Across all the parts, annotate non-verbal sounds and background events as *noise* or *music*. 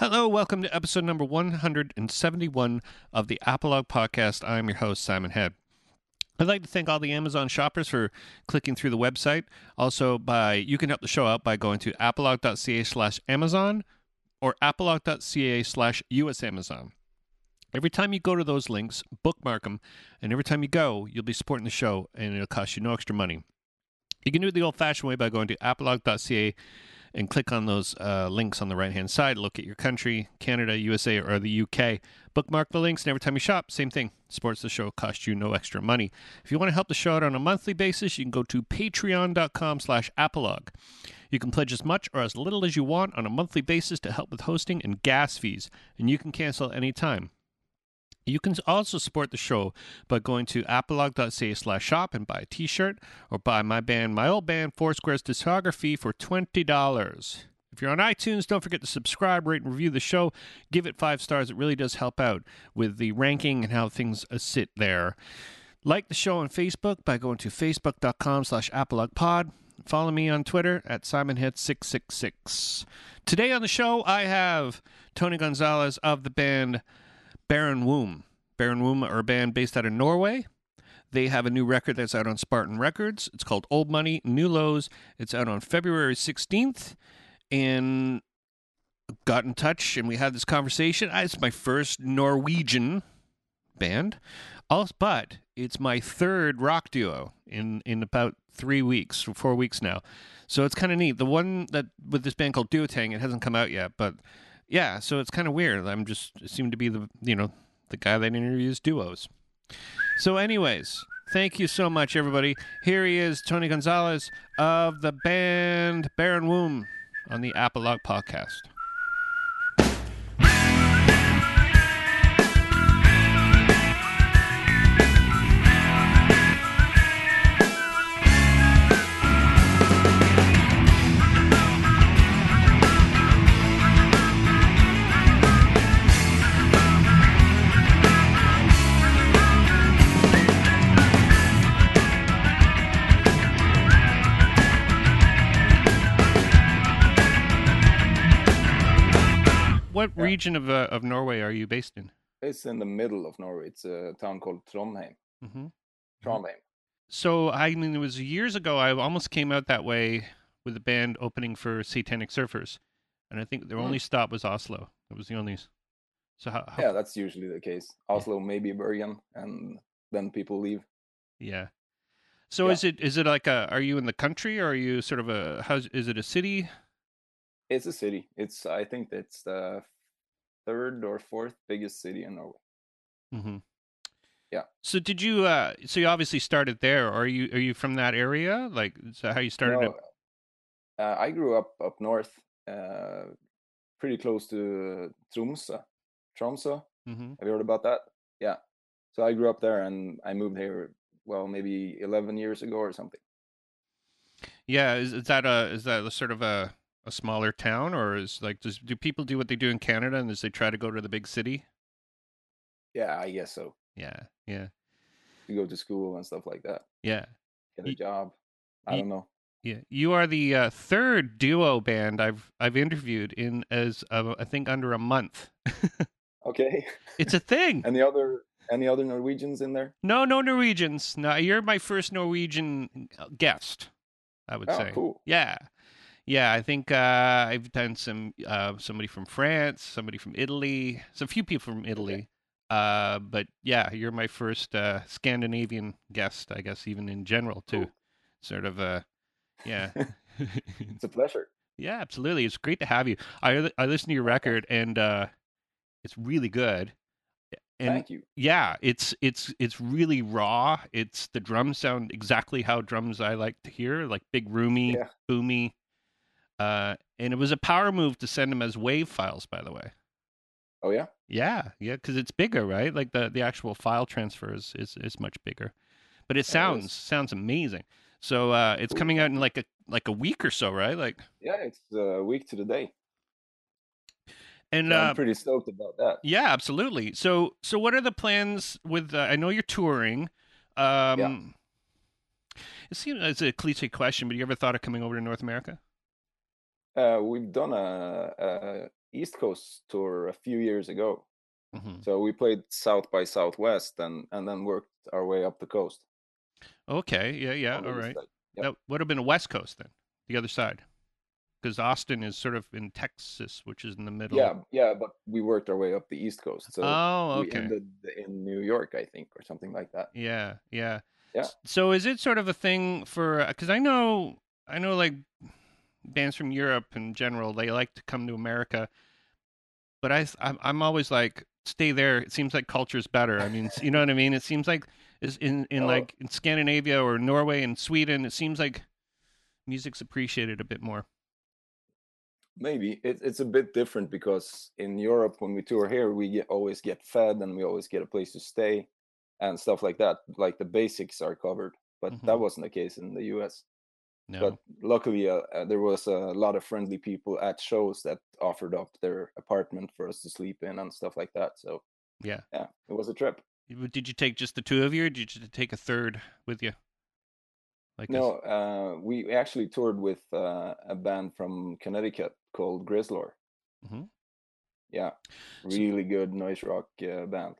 Hello, welcome to episode number 171 of the Apolog Podcast. I'm your host, Simon Head. I'd like to thank all the Amazon shoppers for clicking through the website. Also, by you can help the show out by going to apolog.ca slash Amazon or apolog.ca slash US Amazon. Every time you go to those links, bookmark them, and every time you go, you'll be supporting the show, and it'll cost you no extra money. You can do it the old-fashioned way by going to apolog.ca and click on those uh, links on the right hand side. Look at your country, Canada, USA, or the UK. Bookmark the links, and every time you shop, same thing. Supports the show, costs you no extra money. If you want to help the show out on a monthly basis, you can go to patreon.com slash apolog. You can pledge as much or as little as you want on a monthly basis to help with hosting and gas fees, and you can cancel anytime. You can also support the show by going to apolog.ca slash shop and buy a t-shirt or buy my band, my old band, Foursquare's discography for $20. If you're on iTunes, don't forget to subscribe, rate, and review the show. Give it five stars. It really does help out with the ranking and how things uh, sit there. Like the show on Facebook by going to facebook.com slash apologpod. Follow me on Twitter at SimonHead666. Today on the show, I have Tony Gonzalez of the band Barren Womb. Barren Womb are a band based out of Norway. They have a new record that's out on Spartan Records. It's called Old Money, New Lows. It's out on February 16th. And got in touch and we had this conversation. It's my first Norwegian band. But it's my third rock duo in, in about three weeks, four weeks now. So it's kind of neat. The one that with this band called Duotang, it hasn't come out yet, but yeah, so it's kind of weird. I'm just seem to be the you know the guy that interviews duos. So, anyways, thank you so much, everybody. Here he is, Tony Gonzalez of the band Barren Womb on the Apolog podcast. What Yeah. region of uh, of Norway are you based in? It's in the middle of Norway. It's a town called Trondheim. hmm Trondheim. So I mean, it was years ago. I almost came out that way with the band opening for Satanic Surfers, and I think their Mm. only stop was Oslo. It was the only. So how? how Yeah, that's usually the case. Oslo, maybe Bergen, and then people leave. yeah. So Yeah. is it is it like a? Are you in the country or are you sort of a? How's is it a city? It's a city. It's I think it's the third or fourth biggest city in Norway. hmm Yeah. So did you? uh So you obviously started there. Are you are you from that area? Like is that how you started? No, it? uh, I grew up up north, uh, pretty close to Tromsø. Tromsø. hmm Have you heard about that? Yeah. So I grew up there, and I moved here. Well, maybe eleven years ago or something. Yeah. Is, is that a is that a sort of a a smaller town or is like does do people do what they do in Canada and is they try to go to the big city? Yeah, I guess so. Yeah. Yeah. To go to school and stuff like that. Yeah. Get a Ye- job. I ye- don't know. Yeah, you are the uh, third duo band I've I've interviewed in as uh, I think under a month. *laughs* Okay. It's a *laughs* thing. any other any other Norwegians in there? No, no Norwegians. No, you're my first Norwegian uh, guest. I would Oh, say. cool. Yeah, yeah. I think uh, I've done some uh, somebody from France, somebody from Italy, so a few people from Italy. Uh, but yeah, you're my first uh, Scandinavian guest, I guess, even in general too. Cool. Sort of, uh, yeah. *laughs* It's a *laughs* pleasure. Yeah, absolutely. It's great to have you. I I listened to your record and uh it's really good. And Thank you. yeah, it's it's it's really raw. It's the drums sound exactly how drums I like to hear, like big roomy, Yeah. boomy. Uh and it was a power move to send them as wave files by the way. Oh yeah. Yeah, yeah, cuz it's bigger, right? Like the the actual file transfer is is, is much bigger. But it Yeah, it sounds sounds amazing. So uh it's Cool. coming out in like a like a week or so, right? Like Yeah, it's a week to the day. and So uh I'm pretty stoked about that. Yeah, absolutely. So, so what are the plans with? Uh, I know you're touring. Um, It seems it's a cliche question, but you ever thought of coming over to North America? Uh, we've done a, a East Coast tour a few years ago. Mhm. So we played South by Southwest and and then worked our way up the coast. Okay. Yeah. Yeah. on All side. Yep. That would have been a West Coast then, the other side, because Austin is sort of in Texas, which is in the middle. Yeah, yeah, but we worked our way up the East Coast. So oh, we okay. ended in New York, I think, or something like that. Yeah, yeah. Yeah. So is it sort of a thing for because I know I know like bands from Europe in general they like to come to America, but I I'm, always like stay there. It seems like culture's better. I mean, you know what I mean? It seems like in in Oh. like in Scandinavia or Norway and Sweden, it seems like music's appreciated a bit more. Maybe it, it's a bit different because in Europe, when we tour here, we get, always get fed and we always get a place to stay and stuff like that. Like the basics are covered, but that Mhm. wasn't the case in the US. No. But luckily, uh, uh, there was a lot of friendly people at shows that offered up their apartment for us to sleep in and stuff like that. So yeah. yeah, it was a trip. Did you take just the two of you, or did you take a third with you? Like No, uh, we actually toured with uh, a band from Connecticut called Grizzlor. Mhm. Yeah, really good noise rock uh, band.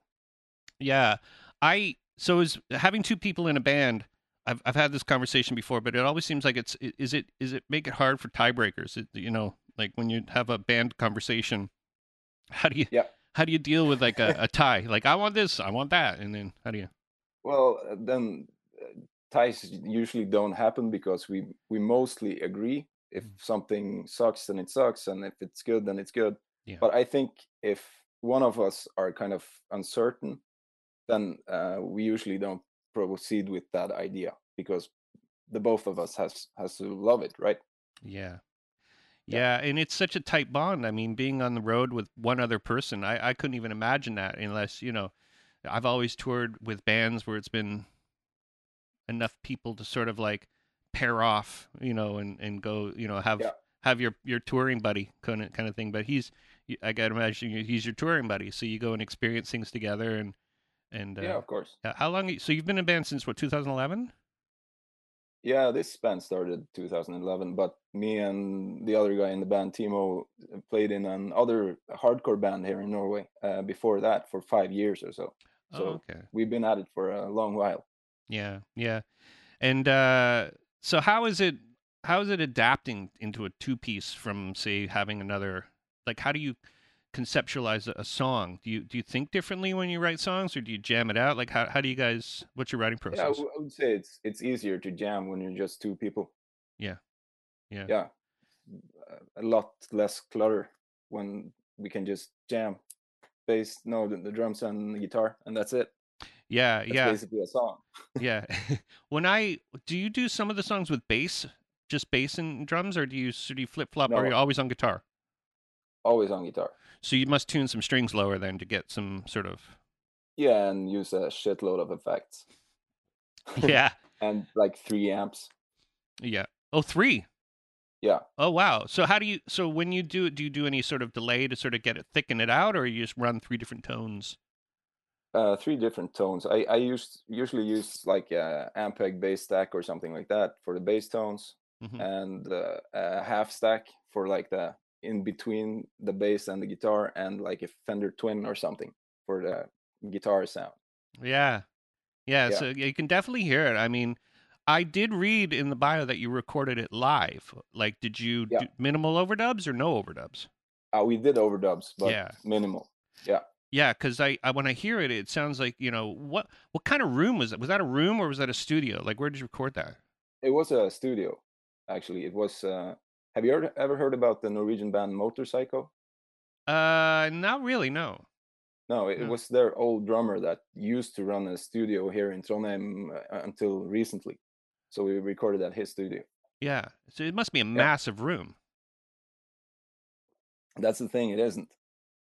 Yeah, I so is having two people in a band. I've I've had this conversation before, but it always seems like it's is it is it make it hard for tiebreakers? It, you know, like when you have a band conversation, how do you Yeah. how do you deal with like a, *laughs* a tie? Like I want this, I want that, and then how do you? Well, uh, then uh, ties usually don't happen because we we mostly agree. If Mm. something sucks, then it sucks, and if it's good, then it's good. Yeah. But I think if one of us are kind of uncertain, then uh, we usually don't proceed with that idea because the both of us has has to love it, right? Yeah. Yeah. And it's such a tight bond. I mean, being on the road with one other person, I, I couldn't even imagine that unless, you know, I've always toured with bands where it's been enough people to sort of like pair off, you know, and, and go, you know, have Yeah. have your your touring buddy kind of kind of thing. But he's, I got to imagine he's your touring buddy, so you go and experience things together and and uh, yeah, of course. how long? So you've been in a band since what 2011? Yeah, this band started 2011, but me and the other guy in the band, Timo, played in another hardcore band here in Norway uh, before that for five years or so. So oh, okay. we've been at it for a long while. Yeah, yeah. And uh so how is it how is it adapting into a two piece from say having another like how do you conceptualize a, song? Do you do you think differently when you write songs or do you jam it out? Like how how do you guys what's your writing process? Yeah, I process? w- I would say it's it's easier to jam when you're just two people. Yeah. Yeah. Yeah, a lot less clutter when we can just jam, bass, no, the, the drums and the guitar, and that's it. Yeah, That's yeah. basically a song. Yeah. *laughs* *laughs* when I do you do some of the songs with bass, just bass and drums or do you do you flip flop or are you always on guitar? Always on guitar. So you must tune some strings lower then to get some sort of Yeah, and use a shitload of effects *laughs* Yeah. and like three amps. Yeah. Oh, three. Yeah. Oh wow! So how do you? So when you do it, do you do any sort of delay to sort of get it thicken it out, or you just run three different tones? uh, three different tones. I, I used usually use like a Ampeg bass stack or something like that for the bass tones, Mhm. and uh, a half stack for like the in between the bass and the guitar, and like a Fender Twin or something for the guitar sound. Yeah. yeah, Yeah. So you can definitely hear it. I mean, I did read in the bio that you recorded it live. Like, did you Yeah. do minimal overdubs or no overdubs? Uh, we did overdubs, but Yeah. minimal. Yeah, Yeah, because I, I when I hear it, it sounds like you know what what kind of room was it? Was that a room or was that a studio? Like, where did you record that? It was a studio, actually. It was. Uh, have you heard, ever heard about the Norwegian band Motorpsycho? Uh, not really. No. No, it, No. was their old drummer that used to run a studio here in Trondheim uh, until recently. So we recorded at his studio. Yeah. So it must be a massive room. That's the thing, it isn't.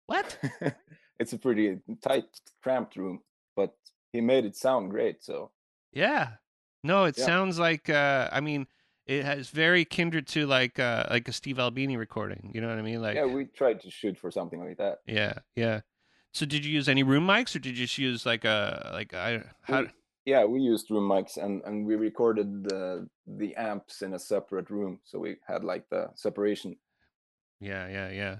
What? *laughs* it's a pretty tight, cramped room, but he made it sound great. So Yeah. No, it Yeah. sounds like uh I mean it has very kindred to like uh like a Steve Albini recording. You know what I mean? Like yeah, we tried to shoot for something like that. yeah, yeah. So did you use any room mics or did you just use like a like I how We- yeah, we used room mics and and we recorded the the amps in a separate room, so we had like the separation. Yeah, yeah, yeah.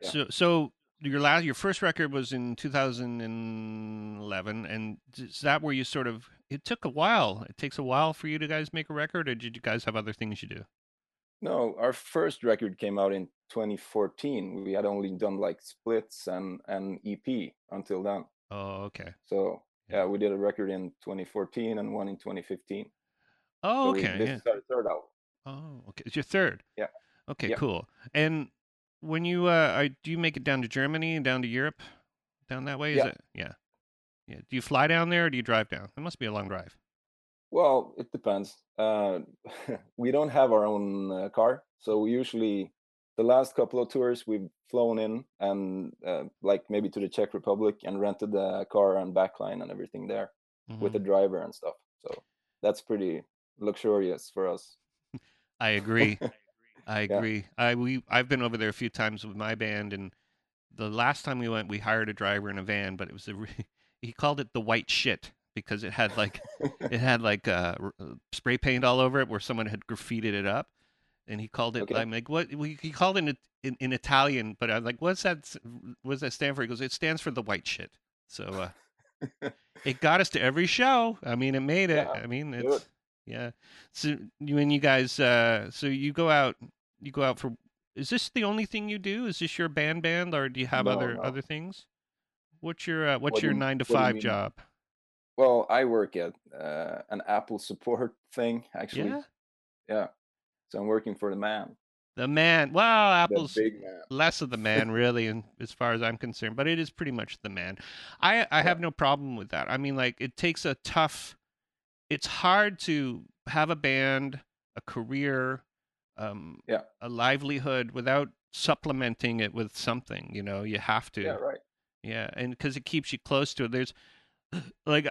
Yeah. So so your last your first record was in 2011 and is that where you sort of it took a while it takes a while for you to guys make a record or did you guys have other things you do No, our first record came out in 2014. We had only done like splits and and EP until then. oh okay So Yeah. we did a record in 2014 and one in 2015. oh So we, okay this yeah. is our third album. oh okay it's your third Yeah. okay Yeah. cool and when you uh do you make it down to germany and down to europe down that way is Yeah. it yeah yeah do you fly down there or do you drive down it must be a long drive Well, it depends. Uh, *laughs* we don't have our own uh, car, so we usually the last couple of tours we've flown in and uh, like maybe to the Czech Republic and rented the car and backline and everything there with Mhm. the driver and stuff. So that's pretty luxurious for us. I *laughs* agree. I Yeah. agree. I we I've been over there a few times with my band, and the last time we went, we hired a driver in a van, but it was a re- he called it the white shit because it had like *laughs* it had like uh, r- uh, spray paint all over it where someone had graffitied it up, and he called it. Okay. I'm like, what? He called it in, in in Italian, but I'm like, what's that? What's that stand for? He goes, it stands for the white shit. So uh, *laughs* it got us to every show. I mean, it made it. Yeah, I mean, it's yeah. So you when you guys, uh, so you go out, you go out for. Is this the only thing you do? Is this your band band, or do you have No, other no. other things? What's your uh, what's What your you- nine to what do you five job? Well, I work at uh, an Apple support *laughs* thing actually. Yeah, Yeah. So I'm working for the man, the man. Well, Apple's man. less of the *laughs* man really and as far as i'm concerned but it is pretty much the man i i have no problem with that i mean like it takes a tough it's hard to have a band a career um Yeah. a livelihood without supplementing it with something you know you have to Yeah, right. Yeah, and because it keeps you close to it. There's *clears throat* like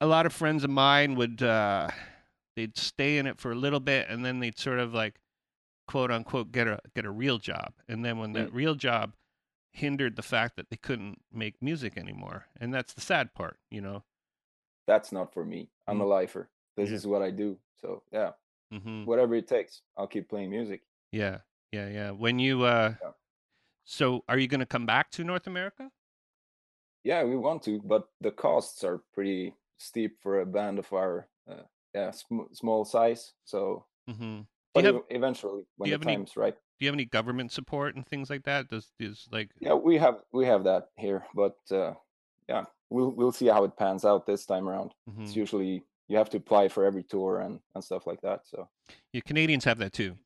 a lot of friends of mine would uh they'd stay in it for a little bit and then they'd sort of like quote unquote get a get a real job. And then when that Mm. real job hindered the fact that they couldn't make music anymore. And that's the sad part, you know. That's not for me. I'm a lifer. This Mm. Yeah. is what I do. So yeah, Mhm. whatever it takes, I'll keep playing music. Yeah. Yeah, yeah. When you uh Yeah. so are you going to come back to North America? Yeah, we want to, but the costs are pretty steep for a band of our uh, yeah sm- small size. So, Mhm. but have- eventually, when the have any- time's right, Do you have any government support and things like that? Does is like yeah, we have we have that here. But uh, yeah, we'll we'll see how it pans out this time around. It's mhm. usually you have to apply for every tour and and stuff like that. So Yeah, Canadians have that too.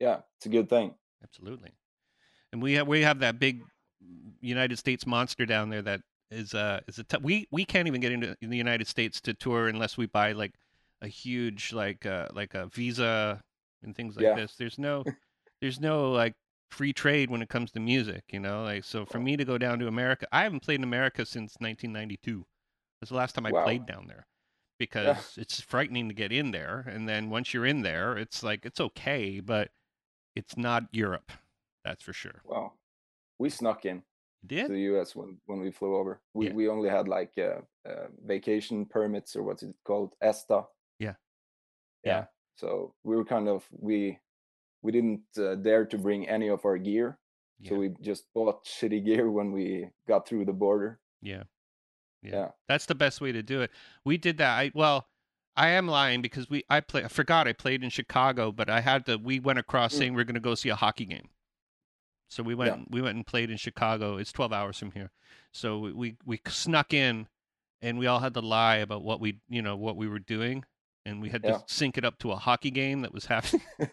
yeah, it's a good thing. Absolutely. And we have we have that big United States monster down there that is uh is a t- we we can't even get into in the United States to tour unless we buy like a huge like uh like a visa and things like Yeah. this. There's no *laughs* there's no like free trade when it comes to music, you know? Like so for me to go down to America, I haven't played in America since 1992. That's the last time I Wow. played down there. Because it's frightening to get in there and then once you're in there, it's like it's okay, but it's not Europe. That's for sure. Well, we snuck in. You to the US when when we flew over. We Yeah. we only had like uh, uh, vacation permits or what's it called, ESTA. Yeah. Yeah. Yeah. So we were kind of we we didn't uh, dare to bring any of our gear, so we just bought shitty gear when we got through the border. Yeah. Yeah. Yeah. That's the best way to do it. We did that. I well, I am lying because we I play I forgot I played in Chicago, but I had to we went across Mm. saying we are going to go see a hockey game. So we went we went and played in Chicago. It's 12 hours from here. So we, we we snuck in and we all had to lie about what we, you know, what we were doing and we had Yeah. to sync it up to a hockey game that was happening. *laughs*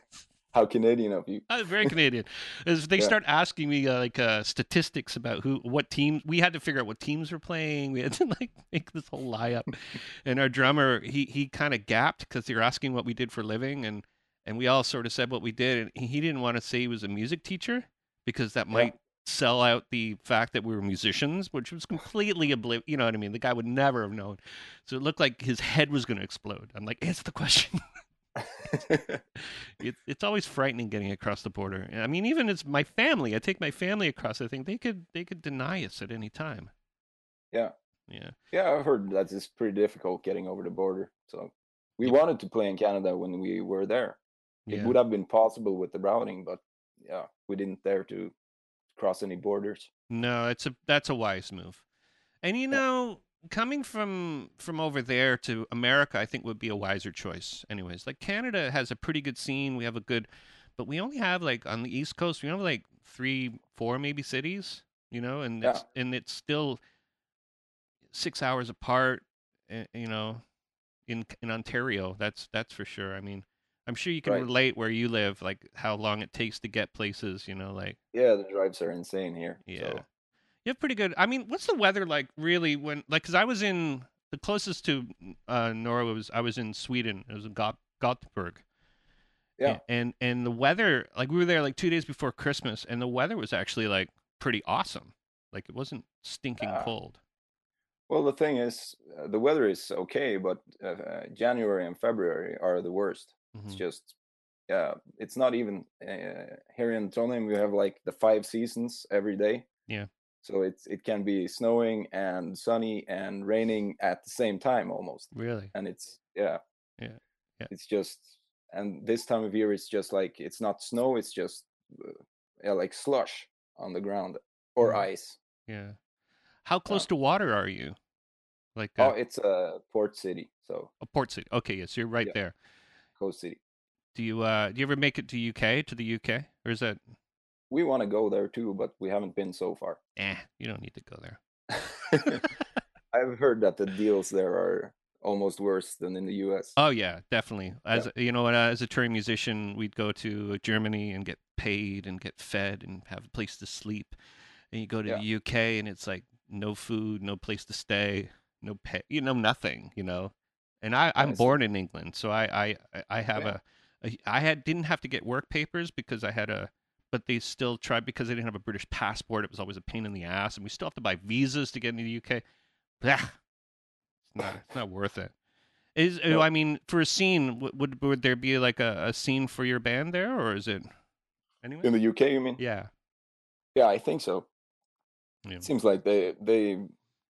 How Canadian of you! *laughs* Uh, very Canadian. As they Yeah. start asking me uh, like uh, statistics about who, what teams, we had to figure out what teams were playing. We had to *laughs* like make this whole lie up. and our drummer, he he kind of gapped because they were asking what we did for a living, and and we all sort of said what we did, and he didn't want to say he was a music teacher because that Yeah. might sell out the fact that we were musicians, which was completely obliv. You know what I mean? The guy would never have known. So it looked like his head was going to explode. I'm like, answer the question. *laughs* it, it's always frightening getting across the border. I mean, even as my family, I take my family across. I think they could they could deny us at any time. Yeah. Yeah. yeah, I've heard that it's pretty difficult getting over the border. So we Yeah. wanted to play in Canada when we were there. It Yeah. would have been possible with the routing, but yeah, we didn't dare to cross any borders. No, it's a that's a wise move. And you Yeah. know, coming from from over there to America, I think would be a wiser choice. Anyways, like Canada has a pretty good scene. We have a good, but we only have like on the East Coast, we have like three, four maybe cities. You know, and Yeah. it's and it's still six hours apart. eh, You know, in in Ontario, that's that's for sure. I mean, I'm sure you can Right. relate where you live, like how long it takes to get places. You know, like. Yeah, the drives are insane here. Yeah. So, You have pretty good. I mean, what's the weather like really when like cuz I was in the closest to uh Norway was I was in Sweden. It was in Got- Gothenburg. yeah. And and the weather like we were there like 2 days before Christmas and the weather was actually like pretty awesome. Like it wasn't stinking Yeah. cold. Well, the thing is, uh, the weather is okay, but uh, uh, January and February are the worst. It's Mhm. just, yeah, it's not even uh, here in Trondheim. We have like the five seasons every day. Yeah. So it's it can be snowing and sunny and raining at the same time almost, Really? and it's yeah, Yeah, yeah. It's just, and this time of year, it's just like it's not snow. It's just uh, yeah, like slush on the ground or Mhm. ice. Yeah. How close to water are you? Like uh, Oh, it's a port city, so a port city. Okay, yes, you're right Yeah. there. Coast city. Do you uh do you ever make it to UK to the UK or is that We want to go there too, but we haven't been so far. eh, you don't need to go there. *laughs* I've heard that the deals there are almost worse than in the US. Oh yeah, definitely. As you know, as a touring musician, we'd go to Germany and get paid and get fed and have a place to sleep. And you go to Yeah. the UK and it's like no food, no place to stay, no pay, you know, nothing. You know. And I, I'm born in England, so I, I, I have Yeah. a, a, I had didn't have to get work papers because I had a, but they still tried because they didn't have a British passport. It was always a pain in the ass, and we still have to buy visas to get into the UK. Blah. It's not, it's not worth it. Is oh, No. I mean, for a scene, would would, would there be like a, a scene for your band there, or is it? Anyway, In the UK, you mean? yeah, Yeah, I think so. yeah, It seems like they they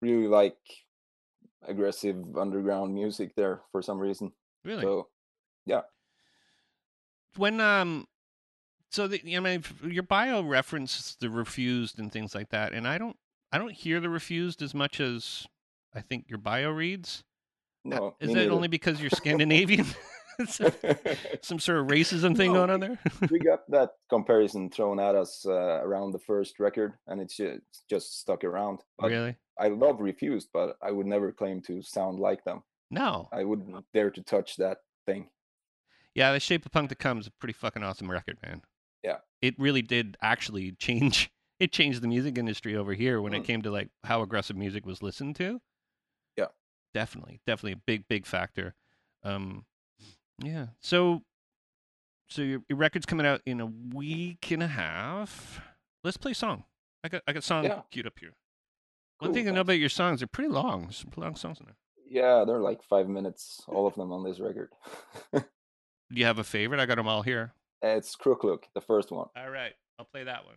really like aggressive underground music there for some reason. really. So yeah. when um, so the, I mean, your bio references the refused and things like that, and I don't, I don't hear the refused as much as I think your bio reads. Uh, no, is that neither. only because you're *laughs* Scandinavian? *laughs* Some- Some sort of racism thing No, going on there? we got that comparison thrown at us uh, around the first record, and it's ju- it's just stuck around. But really? I love Refused, but I would never claim to sound like them. No. I wouldn't dare to touch that thing. Yeah, the Shape of Punk to Come is a pretty fucking awesome record, man. Yeah. It really did actually change. *laughs* It changed the music industry over here when it Mm. came to like how aggressive music was listened to. Yeah. Definitely, definitely a big, big factor. Um, yeah. So, so your, your record's coming out in a week and a half. Let's play a song. I got, I got a song Yeah. queued up here. One Cool, thing I know about your songs, they're pretty long. Some long songs in there. Yeah, they're like five minutes, all of them on this record. Do *laughs* you have a favorite? I got them all here. it's Crook Look, the first one. All right, I'll play that one.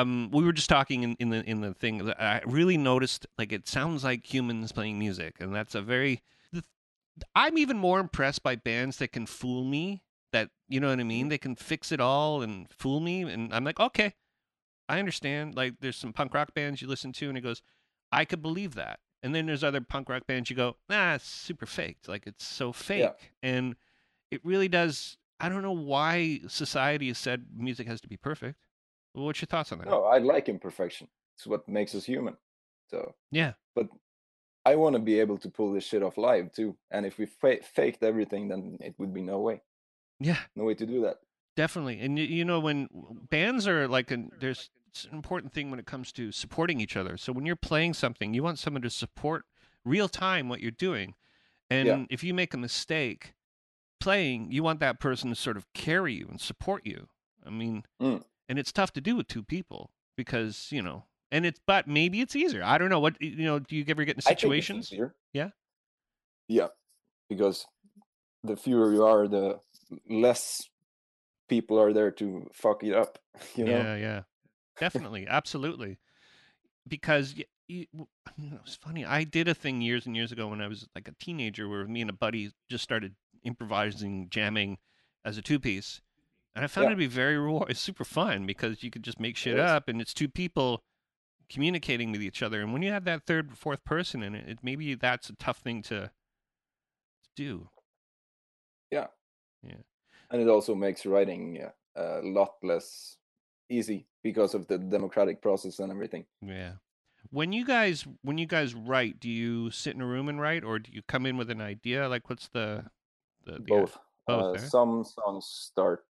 Um we were just talking in, in the in the thing that i really noticed like it sounds like humans playing music and that's a very the, i'm even more impressed by bands that can fool me that you know what i mean? They can fix it all and fool me and i'm like okay i understand like there's some punk rock bands you listen to and it goes i could believe that and then there's other punk rock bands you go nah it's super faked like it's so fake and it really does i don't know why society has said music has to be perfect What's your thoughts on that? No, I like imperfection. It's what makes us human. So Yeah, but I want to be able to pull this shit off live too. And if we fa- faked everything, then it would be no way, yeah, no way to do that. definitely. And you, you know, when bands are like, an, there's it's an important thing when it comes to supporting each other. So when you're playing something, you want someone to support real time what you're doing. And Yeah. if you make a mistake playing, you want that person to sort of carry you and support you. I mean, Mm. And it's tough to do with two people because you know, and it's but maybe it's easier. I don't know what you know. Do you ever get in I think it's situations? easier. Yeah? Yeah, because the fewer you are, the less people are there to fuck it up. *laughs* You know. Yeah, yeah, definitely, absolutely. Because y y- w- you know, it's funny. I did a thing years and years ago when I was like a teenager, where me and a buddy just started improvising, jamming as a two piece, and I found Yeah. it to be very rewarding. It's super fun because you could just make shit up, and it's two people communicating with each other. And when you have that third, fourth person in it, it maybe that's a tough thing to, to do. Yeah. Yeah. And it also makes writing a lot less easy because of the democratic process and everything. Yeah. When you guys when you guys write, do you sit in a room and write, or do you come in with an idea? Like, what's the the, the Both. both, uh, eh? Some songs start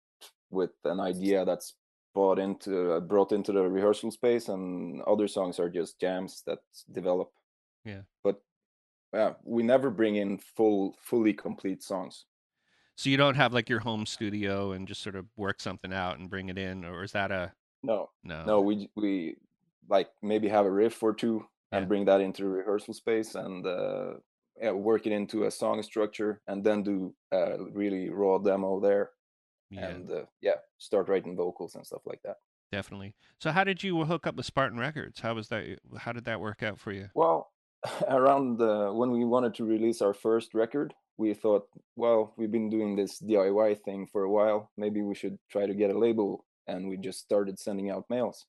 with an idea that's brought into uh, brought into the rehearsal space, and other songs are just jams that develop. Yeah. But yeah, we never bring in full, fully complete songs. So you don't have like your home studio and just sort of work something out and bring it in, or is that a No, no? no, we we like maybe have a riff or two and Yeah. bring that into the rehearsal space and uh, yeah, work it into a song structure, and then do a really raw demo there, yeah, and uh, yeah, start writing vocals and stuff like that. definitely. So how did you hook up with Spartan Records? How was that? How did that work out for you? Well, *laughs* around uh, when we wanted to release our first record, we thought, well, we've been doing this DIY thing for a while. Maybe we should try to get a label, and we just started sending out mails.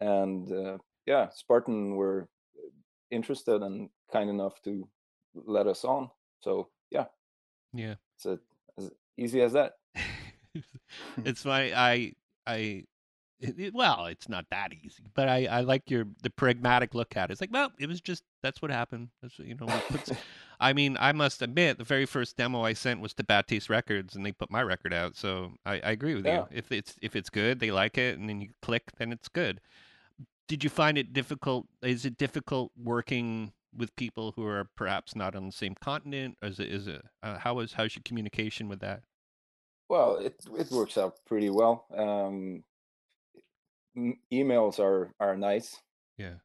And uh, yeah, Spartan were interested and kind enough to let us on. So yeah, Yeah. it's a, as easy as that. *laughs* it's my I I it, it- well, it's not that easy, but I I like your the pragmatic look at it. It's like, well, it was just that's what happened. That's what, you know. we put s- *laughs* I mean, I must admit, the very first demo I sent was to Bad Taste Records, and they put my record out. So I, I agree with Yeah. you. If it's if it's good, they like it, and then you click, then it's good. Did you find it difficult? Is it difficult working with people who are perhaps not on the same continent? Or is it is it uh, how is how's your communication with that? Well, it it works out pretty well. Um, emails are are nice. Yeah.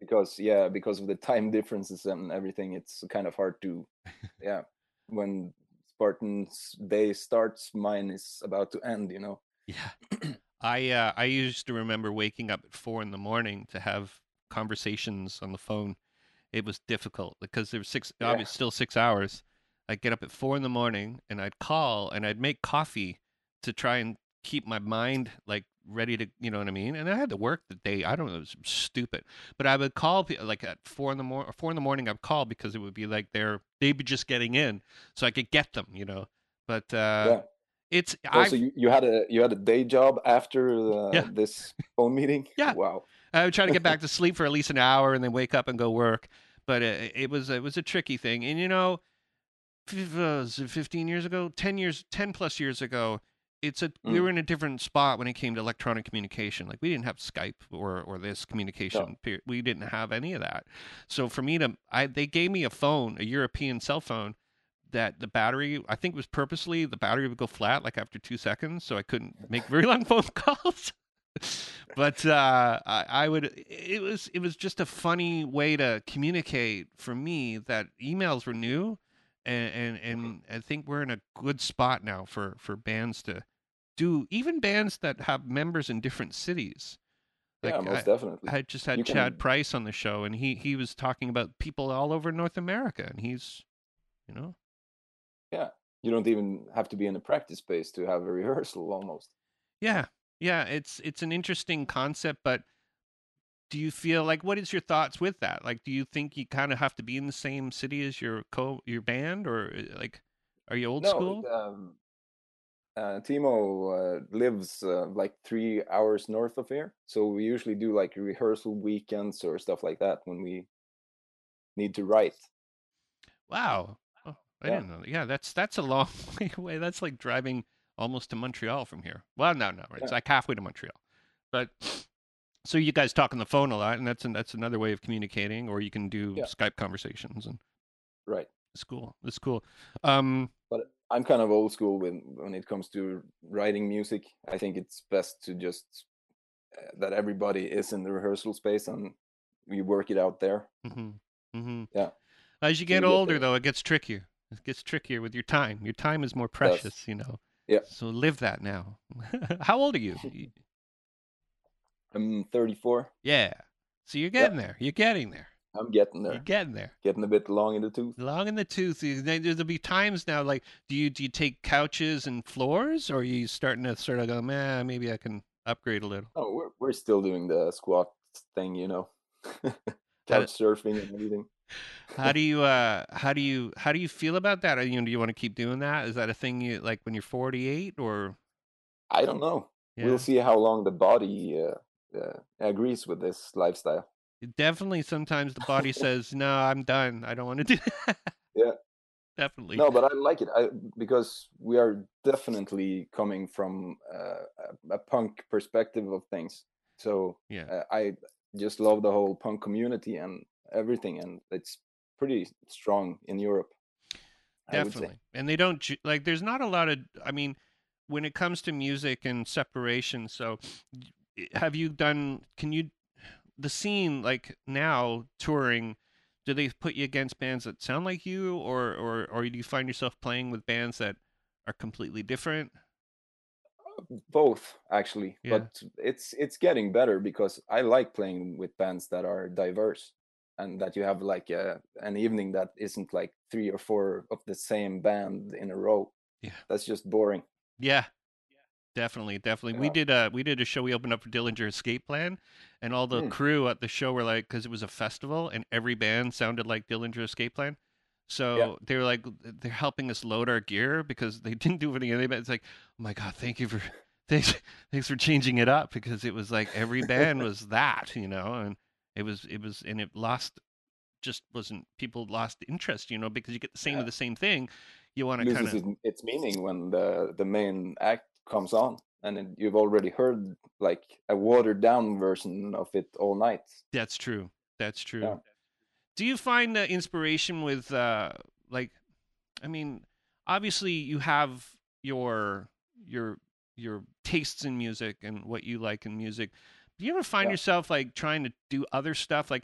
because yeah because of the time *laughs* differences and everything it's kind of hard to *laughs* yeah when spartan's day starts mine is about to end you know Yeah. *clears throat* I uh, I used to remember waking up at four in the morning to have conversations on the phone. It was difficult because there was six, Yeah. obviously still six hours. I'd get up at four in the morning and I'd call and I'd make coffee to try and keep my mind like ready to, you know what I mean? And I had to work the day. I don't know, it was stupid, but I would call like at four in the morning, four in the morning. I'd call because it would be like they're they'd be just getting in, so I could get them, you know. But uh, yeah it's I also you, you had a you had a day job after uh, Yeah. this phone meeting *laughs* Yeah. wow I would try to get back *laughs* to sleep for at least an hour and then wake up and go work. But it, it was it was a tricky thing, and you know, uh, was it fifteen years ago, ten years, ten plus years ago, it's a we Mm. were in a different spot when it came to electronic communication. Like we didn't have Skype or or this communication. Period. We didn't have any of that. So for me to, I they gave me a phone, a European cell phone, that the battery I think it was purposely the battery would go flat like after two seconds, so I couldn't *laughs* make very long *laughs* phone calls. but uh, I, I would it was it was just a funny way to communicate for me that emails were new and and, mm-hmm. and I think we're in a good spot now for for bands to do even bands that have members in different cities. yeah, Like, most definitely. I just had You Chad can- Price on the show, and he he was talking about people all over North America, and he's, you know, yeah, you don't even have to be in a practice space to have a rehearsal almost. yeah, yeah. It's it's an interesting concept, but do you feel like what is your thoughts with that? Like, do you think you kind of have to be in the same city as your co your band, or uh, like, are you old no, school? Um, uh, Timo uh, lives uh, like three hours north of here, so we usually do like rehearsal weekends or stuff like that when we need to write. Wow, oh, I Yeah. didn't know. That. Yeah, that's that's a long *laughs* way away. That's like driving almost to Montreal from here. Well, no, no, it's Yeah. like halfway to Montreal. But so you guys talk on the phone a lot, and that's an, that's another way of communicating. Or you can do Yeah. Skype conversations, and Right. it's cool. It's cool. Um, But I'm kind of old school when when it comes to writing music. I think it's best to just uh, that everybody is in the rehearsal space and we work it out there. hmm hmm Yeah. As you get you older, though, it gets trickier. It gets trickier with your time. Your time is more precious, you know. Yeah. So live that now. *laughs* How old are you? *laughs* I'm 34. yeah. So you're getting there. You're getting there. I'm getting You're there, getting there. getting a bit long in the tooth. Long in the tooth. There'll be times now, like, do you do you take couches and floors, or are you starting to sort of go, man, maybe I can upgrade a little? Oh, we're we're still doing the squat thing, you know, *laughs* couch surfing and everything. How do you uh how do you how do you feel about that? Are You know, do you want to keep doing that? Is that a thing you like when you're 48 or? I don't know. Yeah. We'll see how long the body uh, uh, agrees with this lifestyle. Definitely, sometimes the body says, "No, I'm done. I don't want to do." That. Yeah. *laughs* definitely. No, but I like it I, because we are definitely coming from uh, a, punk perspective of things. So Yeah. uh, I just love the whole punk community and everything, and it's pretty strong in Europe. I would say. definitely and they don't like there's not a lot of i mean when it comes to music and separation so have you done can you the scene like now touring do they put you against bands that sound like you? Or or or do you find yourself playing with bands that are completely different? Uh, both actually Yeah. but it's it's getting better because i like playing with bands that are diverse and that you have like a, an evening that isn't like three or four of the same band in a row. Yeah. that's just boring. Yeah definitely definitely we did a we did a show we opened up for dillinger escape plan and all the Hmm. crew at the show were like because it was a festival and every band sounded like dillinger escape plan so they were like they're helping us load our gear because they *laughs* didn't do anything. it's like oh my god thank you for *laughs* thanks thanks for changing it up because it was like every band *laughs* was that you know and it was it was and it lost just wasn't people lost interest you know because you get the same Yeah. of the same thing you want to kind of its meaning when the the main act comes on and then you've already heard like a watered down version of it all night That's true. That's true. Yeah. Do you find the inspiration with uh like I mean, obviously you have your your your tastes in music and what you like in music. Do you ever find Yeah. yourself like trying to do other stuff like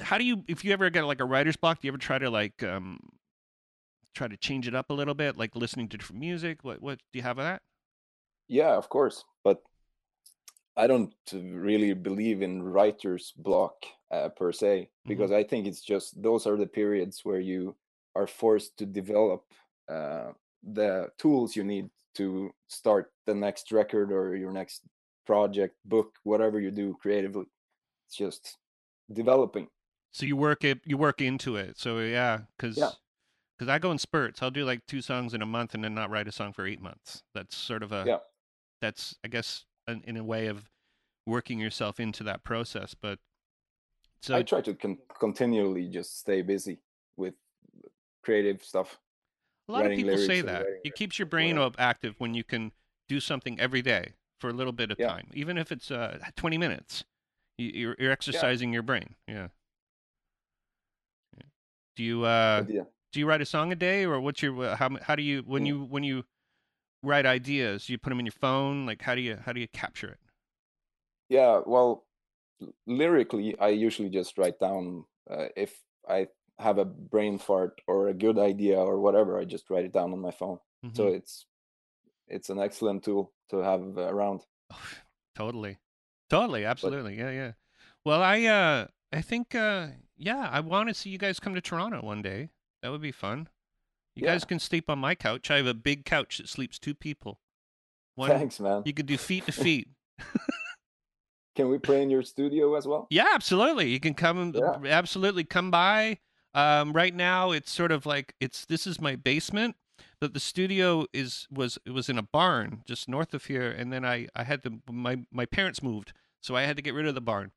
how do you if you ever get like a writer's block, do you ever try to like um try to change it up a little bit like listening to different music? What what do you have of that? Yeah, of course, but I don't really believe in writer's block uh, per se because I think it's just those are the periods where you are forced to develop uh, the tools you need to start the next record or your next project, book, whatever you do creatively. It's just developing. So you work it, you work into it. So yeah, because Yeah. because I go in spurts. I'll do like two songs in a month and then not write a song for eight months. That's sort of a Yeah. That's I guess in, in a way of working yourself into that process. But so I try to con- continually just stay busy with creative stuff. a lot of people say that it keeps your brain up active when you can do something every day for a little bit of Yeah. time, even if it's uh, twenty minutes. You, you're, you're exercising your brain. Yeah. Yeah. Do you uh do you write a song a day, or what's your how how do you when Mm. you when you write ideas, do you put them in your phone? Like how do you how do you capture it? Yeah, well, lyrically, I usually just write down uh, if I have a brain fart or a good idea or whatever, I just write it down on my phone. So Mhm. it's it's an excellent tool to have uh, around. Totally. Totally, absolutely. yeah, yeah. Well, I uh I think uh yeah, I want to see you guys come to Toronto one day. That would be fun. You Yeah. guys can sleep on my couch. I have a big couch that sleeps two people. One Thanks, man. you could do feet to *laughs* feet. Can we play in your studio as well? Yeah, absolutely. You can come Yeah. absolutely come by. Um, right now it's sort of like it's this is my basement, but the studio is was it was in a barn just north of here, and then I I had to my my parents moved, so I had to get rid of the barn.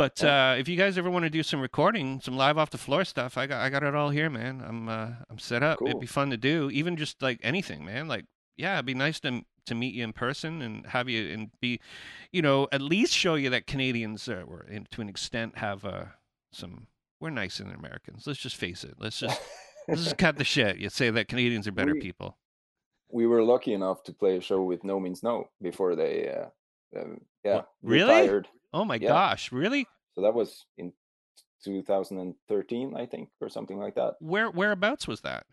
But uh, if you guys ever want to do some recording, some live off the floor stuff, I got I got it all here, man. I'm uh, I'm set up. It'd be fun to do, even just like anything, man. Like yeah, it'd be nice to to meet you in person and have you and be, you know, at least show you that Canadians uh, were in, to an extent have uh, some. We're nicer than Americans. Let's just face it. Let's just *laughs* let's just cut the shit. You say that Canadians are better We- people. we were lucky enough to play a show with No Means No before they, uh, um, yeah, really? retired. Oh my Yeah. gosh, really? So that was in 2013, I think, or something like that. Where whereabouts was that?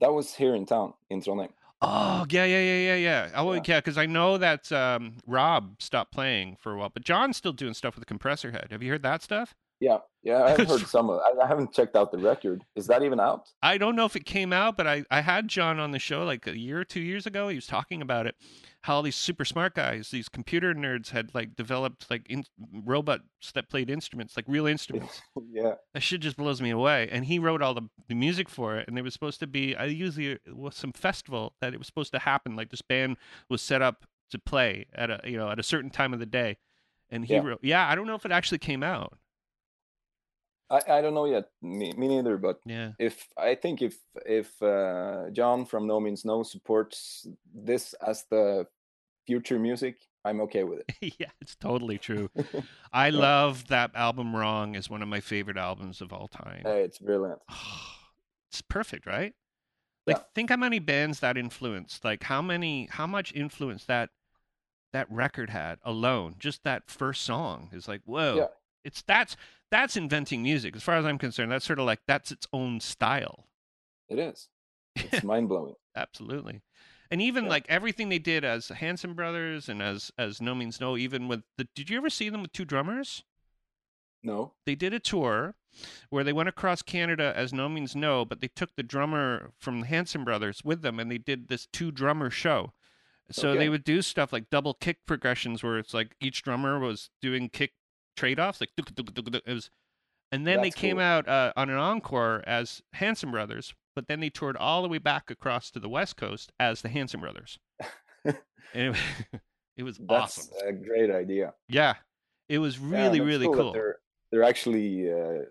That was here in town in Trondheim. Oh yeah, yeah, yeah, yeah, yeah. Oh Yeah. yeah, because I know that um, Rob stopped playing for a while, but John's still doing stuff with the Compressorhead. Have you heard that stuff? Yeah, yeah, I've *laughs* heard some of. I, I haven't checked out the record. Is that even out? I don't know if it came out, but I, I had John on the show like a year or two years ago. He was talking about it, how all these super smart guys, these computer nerds, had like developed like in, robots that played instruments, like real instruments. *laughs* yeah, that shit just blows me away. And he wrote all the, the music for it, and it was supposed to be. I usually it was some festival that it was supposed to happen. Like this band was set up to play at a you know at a certain time of the day, and he Yeah. wrote. Yeah, I don't know if it actually came out. I, I don't know yet. Me, me neither. But Yeah, if I think if if uh, John from No Means No supports this as the future music, I'm okay with it. *laughs* yeah, it's totally true. *laughs* I love that album. Wrong is one of my favorite albums of all time. Hey, it's brilliant. *sighs* it's perfect, right? Like Yeah. think how many bands that influenced. Like how many how much influence that that record had alone. Just that first song is like, whoa. Yeah. It's that's that's inventing music. As far as I'm concerned, that's sort of like that's its own style. It is. It's *laughs* mind blowing. Absolutely. And even Yeah. like everything they did as Hanson Brothers and as as No Means No, even with the did you ever see them with two drummers? No. they did a tour where they went across Canada as No Means No, but they took the drummer from the Hanson Brothers with them and they did this two drummer show. So Okay. they would do stuff like double kick progressions where it's like each drummer was doing kick trade offs, like it was and then they came cool. out uh, on an encore as Hanson Brothers, but then they toured all the way back across to the West Coast as the Hanson Brothers. *laughs* and it, *laughs* it was That's awesome. a great idea. Yeah. It was really, really that cool. They're they're actually uh,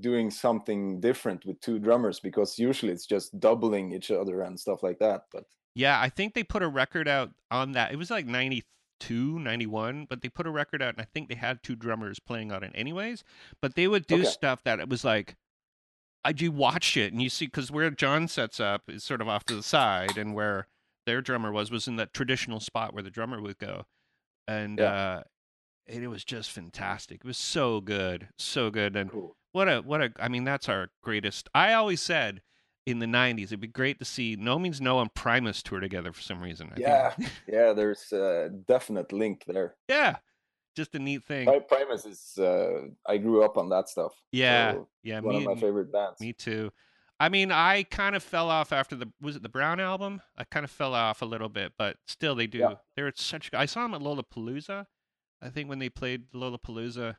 doing something different with two drummers because usually it's just doubling each other and stuff like that. But Yeah, I think they put a record out on that. It was like 92, 91, but they put a record out and I think they had two drummers playing on it anyways. But they would do Okay. stuff that it was like, I do watch it and you see, because where John sets up is sort of off to the side and where their drummer was, was in that traditional spot where the drummer would go. And, Yeah. uh, and it was just fantastic. It was so good, so good. And cool. what a what a I mean that's our greatest. I always said in the '90s it'd be great to see No Means No and Primus tour together for some reason. I think- Yeah, yeah. There's a definite link there. yeah, just a neat thing. Pri- Primus is. Uh, I grew up on that stuff. Yeah, so yeah, one me, of my favorite bands. me too. I mean, I kind of fell off after the was it the Brown album? I kind of fell off a little bit, but still they do. Yeah. They're such. I saw them at Lollapalooza. I think when they played Lollapalooza.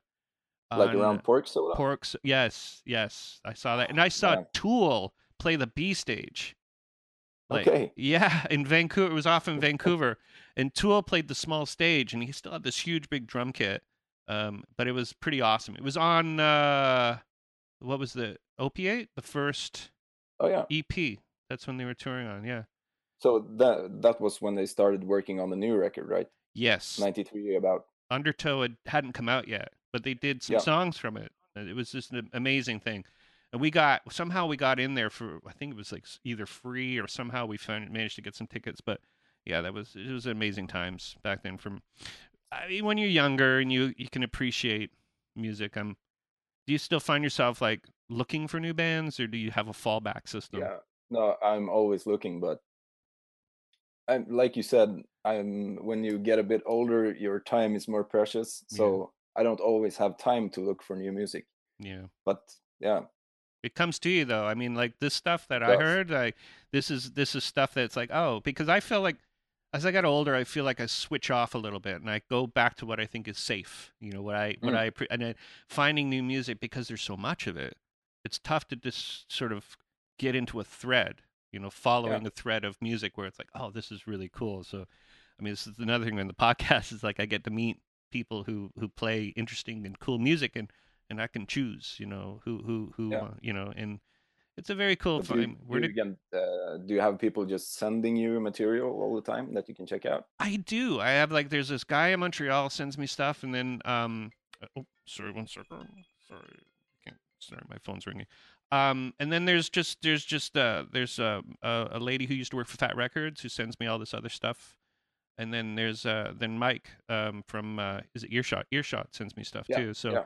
like around Pork Soda. Porks. Yes, yes, I saw that, and I saw Man. Tool play the B stage. Like, Okay. Yeah, *laughs* in Vancouver, it was off in *laughs* Vancouver, and Tool played the small stage, and he still had this huge big drum kit. Um, but it was pretty awesome. It was on uh, what was the Opiate, the first Oh yeah. EP. That's when they were touring on. Yeah. So that that was when they started working on the new record, right? Yes. Ninety three about. Undertow had, hadn't come out yet, but they did some Yeah. songs from it. It was just an amazing thing. And we got somehow we got in there for I think it was like either free or somehow we found, managed to get some tickets. But yeah, that was it was amazing times back then. From I mean, when you're younger and you you can appreciate music. Um, do you still find yourself like looking for new bands, or do you have a fallback system? Yeah. No, I'm always looking, but I'm like you said, I'm when you get a bit older, your time is more precious. Yeah. So I don't always have time to look for new music. yeah. But yeah, It comes to you though. I mean, like this stuff that I heard, like this is this is stuff that's like, oh, because I feel like as I got older, I feel like I switch off a little bit and I go back to what I think is safe. You know, what I what Mm. I and then finding new music because there's so much of it. It's tough to just sort of get into a thread. You know, following a thread of music where it's like, oh, this is really cool. So, I mean, this is another thing in the *laughs* podcast is like I get to meet people who who play interesting and cool music and and I can choose, you know, who who who Yeah. uh, you know, and it's a very cool. do you. Do you, uh, do you have people just sending you material all the time that you can check out? I do. I have like there's this guy in Montreal sends me stuff, and then um, uh, oh, sorry, one second. Sorry, I can't. Sorry, my phone's ringing. Um, and then there's just there's just uh there's uh, a a lady who used to work for Fat Wreck Chords who sends me all this other stuff, and then there's uh then Mike um from uh is it Earshot Earshot sends me stuff Yeah, too. So. yeah.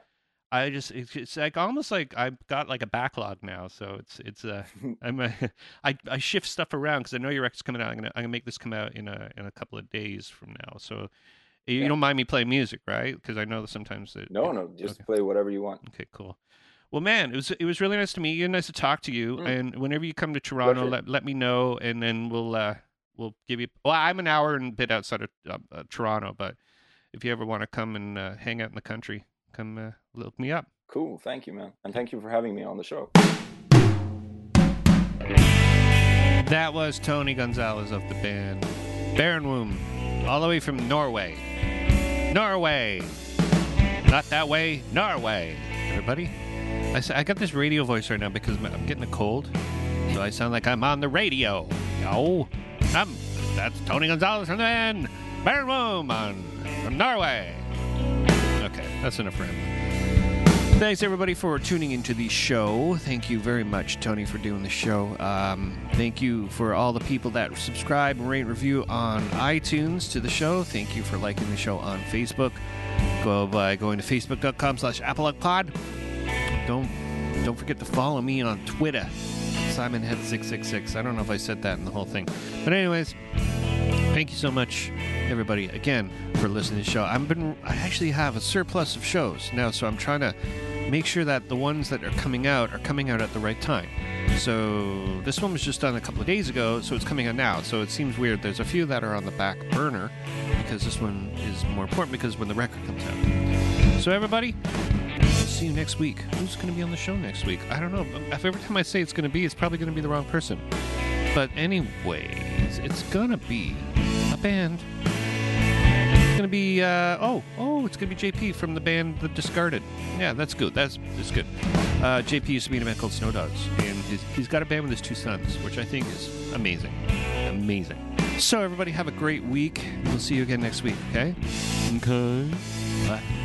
I just it's, it's like almost like I've got like a backlog now, so it's it's uh *laughs* I'm a, *laughs* I I shift stuff around because I know your record's coming out. I'm gonna I'm gonna make this come out in a in a couple of days from now. So you Yeah. don't mind me playing music, right? Because I know that sometimes that No, no, just Okay. play whatever you want. Okay, cool. Well, man, it was it was really nice to meet you. Nice to talk to you. Mm. And whenever you come to Toronto, Pleasure. let let me know, and then we'll uh we'll give you. Well, I'm an hour and a bit outside of uh, uh, Toronto, but if you ever want to come and uh, hang out in the country, come uh, look me up. Cool. Thank you, man. And thank you for having me on the show. That was Tony Gonzalez of the band Barren Womb, all the way from Norway. Norway! Not that way, Norway! Everybody? I, I got this radio voice right now because I'm I'm getting a cold. So I sound like I'm on the radio. Yo! I'm, that's Tony Gonzalez from the band Barren Womb on, from Norway. That's enough rambling. Thanks everybody for tuning into the show. Thank you very much, Tony, for doing the show. Um, thank you for all the people that subscribe and rate review on iTunes to the show. Thank you for liking the show on Facebook. Go by going to facebook.com slash appleupod. Don't don't forget to follow me on Twitter. SimonHead666. I don't know if I said that in the whole thing. But anyways, thank you so much, everybody, again, for listening to the show. I've been I actually have a surplus of shows now, so I'm trying to make sure that the ones that are coming out are coming out at the right time. So this one was just done a couple of days ago, so it's coming out now. So it seems weird. There's a few that are on the back burner because this one is more important because when the record comes out. So everybody, see you next week. Who's going to be on the show next week? I don't know. If every time I say it's going to be, it's probably going to be the wrong person. But anyways, it's going to be a band. To be uh, oh oh, it's going to be JP from the band The Discarded. Yeah, that's good. That's that's good. Uh, JP used to be in a band called Snow Dogs, and his, he's got a band with his two sons, which I think is amazing, amazing. So everybody have a great week. We'll see you again next week. Okay. Okay. Bye.